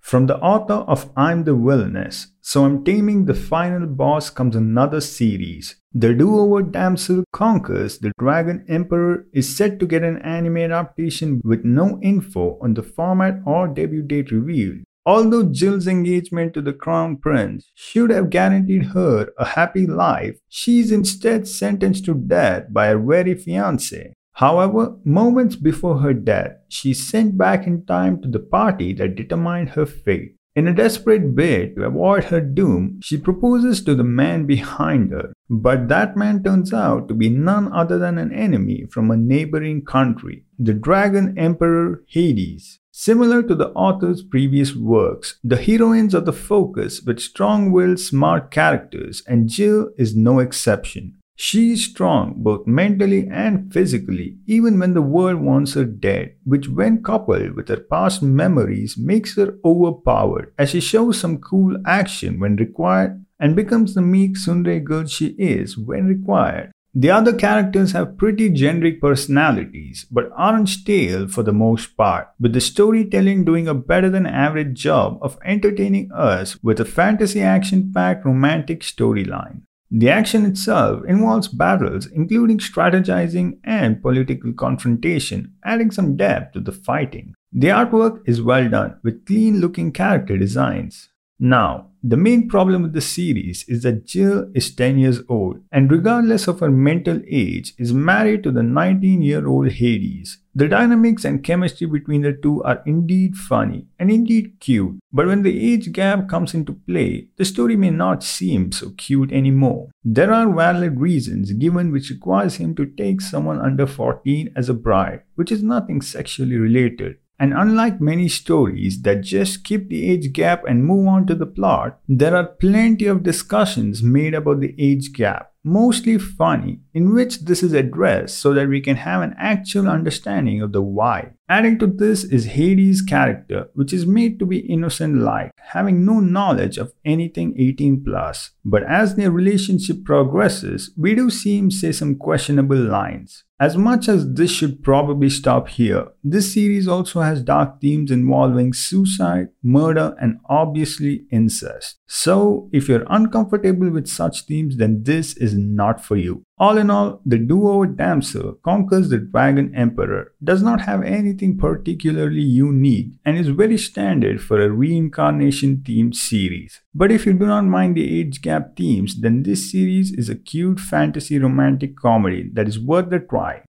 From the author of I'm the Villainess, So I'm Taming the Final Boss comes another series. The do-over damsel conquers the Dragon Emperor is set to get an anime adaptation with no info on the format or debut date revealed. Although Jill's engagement to the crown prince should have guaranteed her a happy life, she is instead sentenced to death by her very fiance. However, moments before her death, she sent back in time to the party that determined her fate. In a desperate bid to avoid her doom, she proposes to the man behind her, but that man turns out to be none other than an enemy from a neighboring country, the Dragon Emperor Hadis. Similar to the author's previous works, the heroines are the focus with strong willed, smart characters, and Jill is no exception. She is strong both mentally and physically, even when the world wants her dead, which, when coupled with her past memories, makes her overpowered as she shows some cool action when required and becomes the meek tsundere girl she is when required. The other characters have pretty generic personalities, but aren't stale for the most part, with the storytelling doing a better than average job of entertaining us with a fantasy action packed romantic storyline. The action itself involves battles, including strategizing and political confrontation, adding some depth to the fighting. The artwork is well done, with clean looking character designs. Now, the main problem with the series is that Jill is 10 years old and, regardless of her mental age, is married to the 19 year old Hadis. The dynamics and chemistry between the two are indeed funny and indeed cute, but when the age gap comes into play, the story may not seem so cute anymore. There are valid reasons given which requires him to take someone under 14 as a bride, which is nothing sexually related. And unlike many stories that just skip the age gap and move on to the plot, there are plenty of discussions made about the age gap, mostly funny, in which this is addressed so that we can have an actual understanding of the why. Adding to this is Hadis' character, which is made to be innocent like, having no knowledge of anything 18 plus. But as their relationship progresses, we do see him say some questionable lines. As much as this should probably stop here, this series also has dark themes involving suicide, murder, and obviously incest. So, if you're uncomfortable with such themes, then this is not for you. All in all, the do-over damsel conquers the dragon emperor, does not have anything particularly unique, and is very standard for a reincarnation themed series. But if you do not mind the age gap themes, then this series is a cute fantasy romantic comedy that is worth the try.